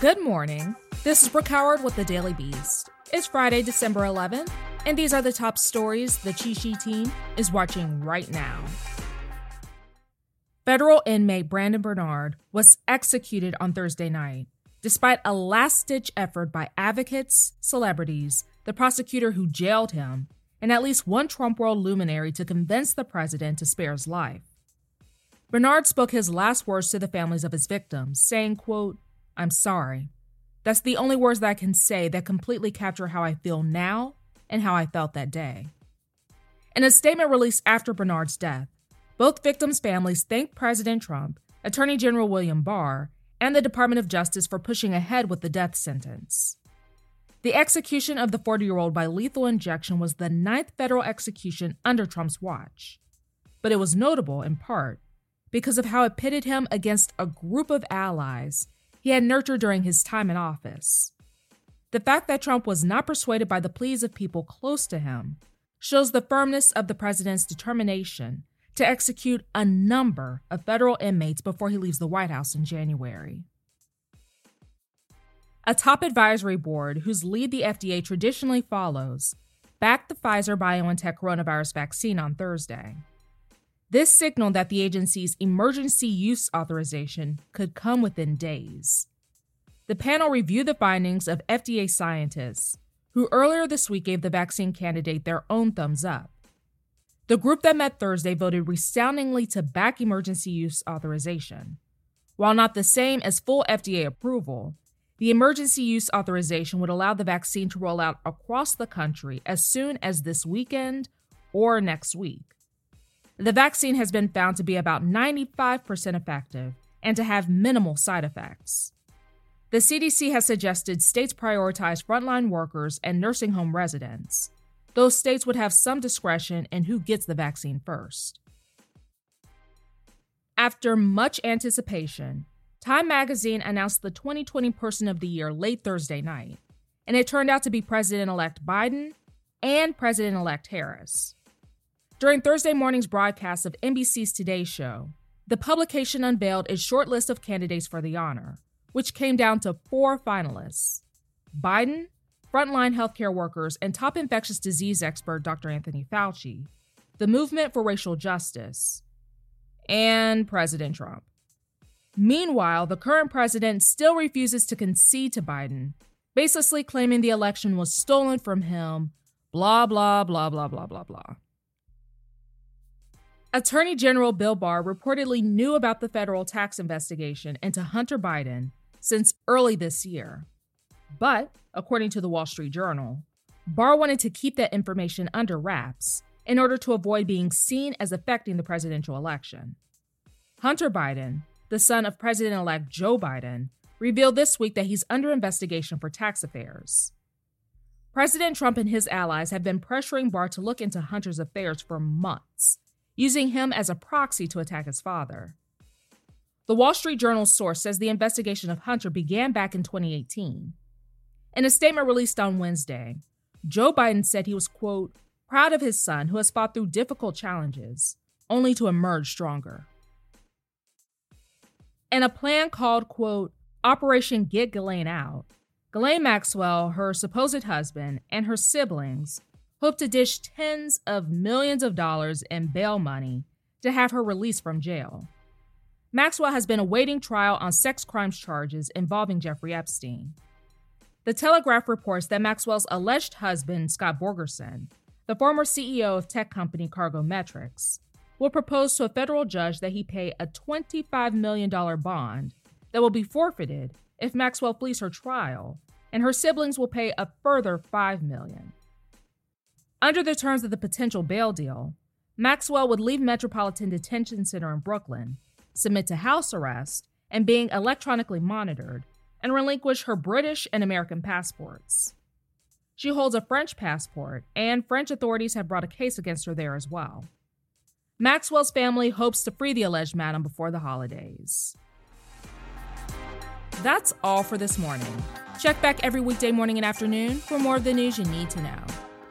Good morning. This is Brooke Howard with the Daily Beast. It's Friday, December 11th, and these are the top stories the Cheat Sheet team is watching right now. Federal inmate Brandon Bernard was executed on Thursday night, despite a last ditch effort by advocates, celebrities, the prosecutor who jailed him, and at least one Trump world luminary to convince the president to spare his life. Bernard spoke his last words to the families of his victims, saying, quote, I'm sorry. That's the only words that I can say that completely capture how I feel now and how I felt that day. In a statement released after Bernard's death, both victims' families thanked President Trump, Attorney General William Barr, and the Department of Justice for pushing ahead with the death sentence. The execution of the 40 year old by lethal injection was the ninth federal execution under Trump's watch. But it was notable, in part, because of how it pitted him against a group of allies he had nurtured during his time in office. The fact that Trump was not persuaded by the pleas of people close to him shows the firmness of the president's determination to execute a number of federal inmates before he leaves the White House in January. A top advisory board, whose lead the FDA traditionally follows, backed the Pfizer BioNTech coronavirus vaccine on Thursday. This signaled that the agency's emergency use authorization could come within days. The panel reviewed the findings of FDA scientists, who earlier this week gave the vaccine candidate their own thumbs up. The group that met Thursday voted resoundingly to back emergency use authorization. While not the same as full FDA approval, the emergency use authorization would allow the vaccine to roll out across the country as soon as this weekend or next week. The vaccine has been found to be about 95% effective and to have minimal side effects. The CDC has suggested states prioritize frontline workers and nursing home residents. Those states would have some discretion in who gets the vaccine first. After much anticipation, Time magazine announced the 2020 Person of the Year late Thursday night, and it turned out to be President elect Biden and President elect Harris. During Thursday morning's broadcast of NBC's Today Show, the publication unveiled its short list of candidates for the honor, which came down to four finalists Biden, frontline healthcare workers, and top infectious disease expert Dr. Anthony Fauci, the Movement for Racial Justice, and President Trump. Meanwhile, the current president still refuses to concede to Biden, baselessly claiming the election was stolen from him, blah, blah, blah, blah, blah, blah, blah. Attorney General Bill Barr reportedly knew about the federal tax investigation into Hunter Biden since early this year. But, according to the Wall Street Journal, Barr wanted to keep that information under wraps in order to avoid being seen as affecting the presidential election. Hunter Biden, the son of President elect Joe Biden, revealed this week that he's under investigation for tax affairs. President Trump and his allies have been pressuring Barr to look into Hunter's affairs for months, using him as a proxy to attack his father. The Wall Street Journal source says the investigation of Hunter began back in 2018. In a statement released on Wednesday, Joe Biden said he was, quote, proud of his son who has fought through difficult challenges, only to emerge stronger In a plan called, quote, Operation Get Ghislaine Out. Ghislaine Maxwell, her supposed husband, and her siblings hope to dish tens of millions of dollars in bail money to have her released from jail. Maxwell has been awaiting trial on sex crimes charges involving Jeffrey Epstein. The Telegraph reports that Maxwell's alleged husband, Scott Borgerson, the former CEO of tech company CargoMetrics, will propose to a federal judge that he pay a $25 million bond that will be forfeited if Maxwell flees her trial, and her siblings will pay a further $5 million. Under the terms of the potential bail deal, Maxwell would leave Metropolitan Detention Center in Brooklyn, submit to house arrest and being electronically monitored, and relinquish her British and American passports. She holds a French passport, and French authorities have brought a case against her there as well. Maxwell's family hopes to free the alleged madam before the holidays. That's all for this morning. Check back every weekday morning and afternoon for more of the news you need to know.